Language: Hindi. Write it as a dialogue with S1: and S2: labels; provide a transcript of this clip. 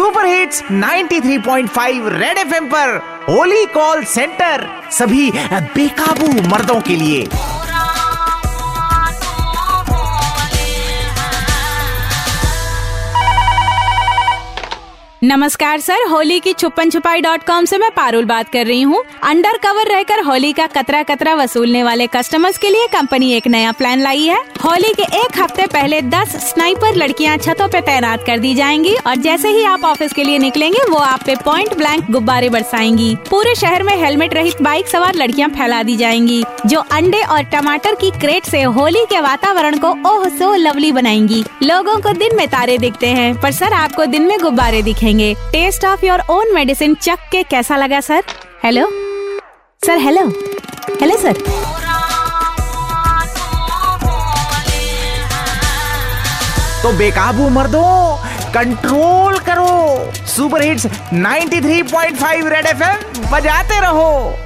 S1: सुपर हिट्स 93.5 रेड एफएम पर होली कॉल सेंटर सभी बेकाबू मर्दों के लिए।
S2: नमस्कार सर, होली की छुपन छुपाई डॉट कॉम ऐसी मैं पारुल बात कर रही हूँ। अंडर कवर रहकर होली का कतरा कतरा वसूलने वाले कस्टमर्स के लिए कंपनी एक नया प्लान लाई है। होली के एक हफ़्ते पहले 10 स्नाइपर लड़कियाँ छतों पे तैनात कर दी जाएँगी और जैसे ही आप ऑफ़िस के लिए निकलेंगे, वो आप पे पॉइंट ब्लैंक गुब्बारे बरसाएँगी। पूरे शहर में हेलमेट रहित बाइक सवार लड़कियाँ फैला दी जाएँगी, जो अंडे और टमाटर की क्रेट ऐसी होली के वातावरण को ओह सो लवली बनाएँगी। लोगों को दिन में तारे दिखते हैं, पर सर, आपको दिन में गुब्बारे दिखेंगे। Taste of your own medicine चक के कैसा लगा, sir? Hello sir hello hello sir
S1: तो बेकाबू मर्दों कंट्रोल करो। सुपर हिट्स 93.5 रेड एफएम बजाते रहो।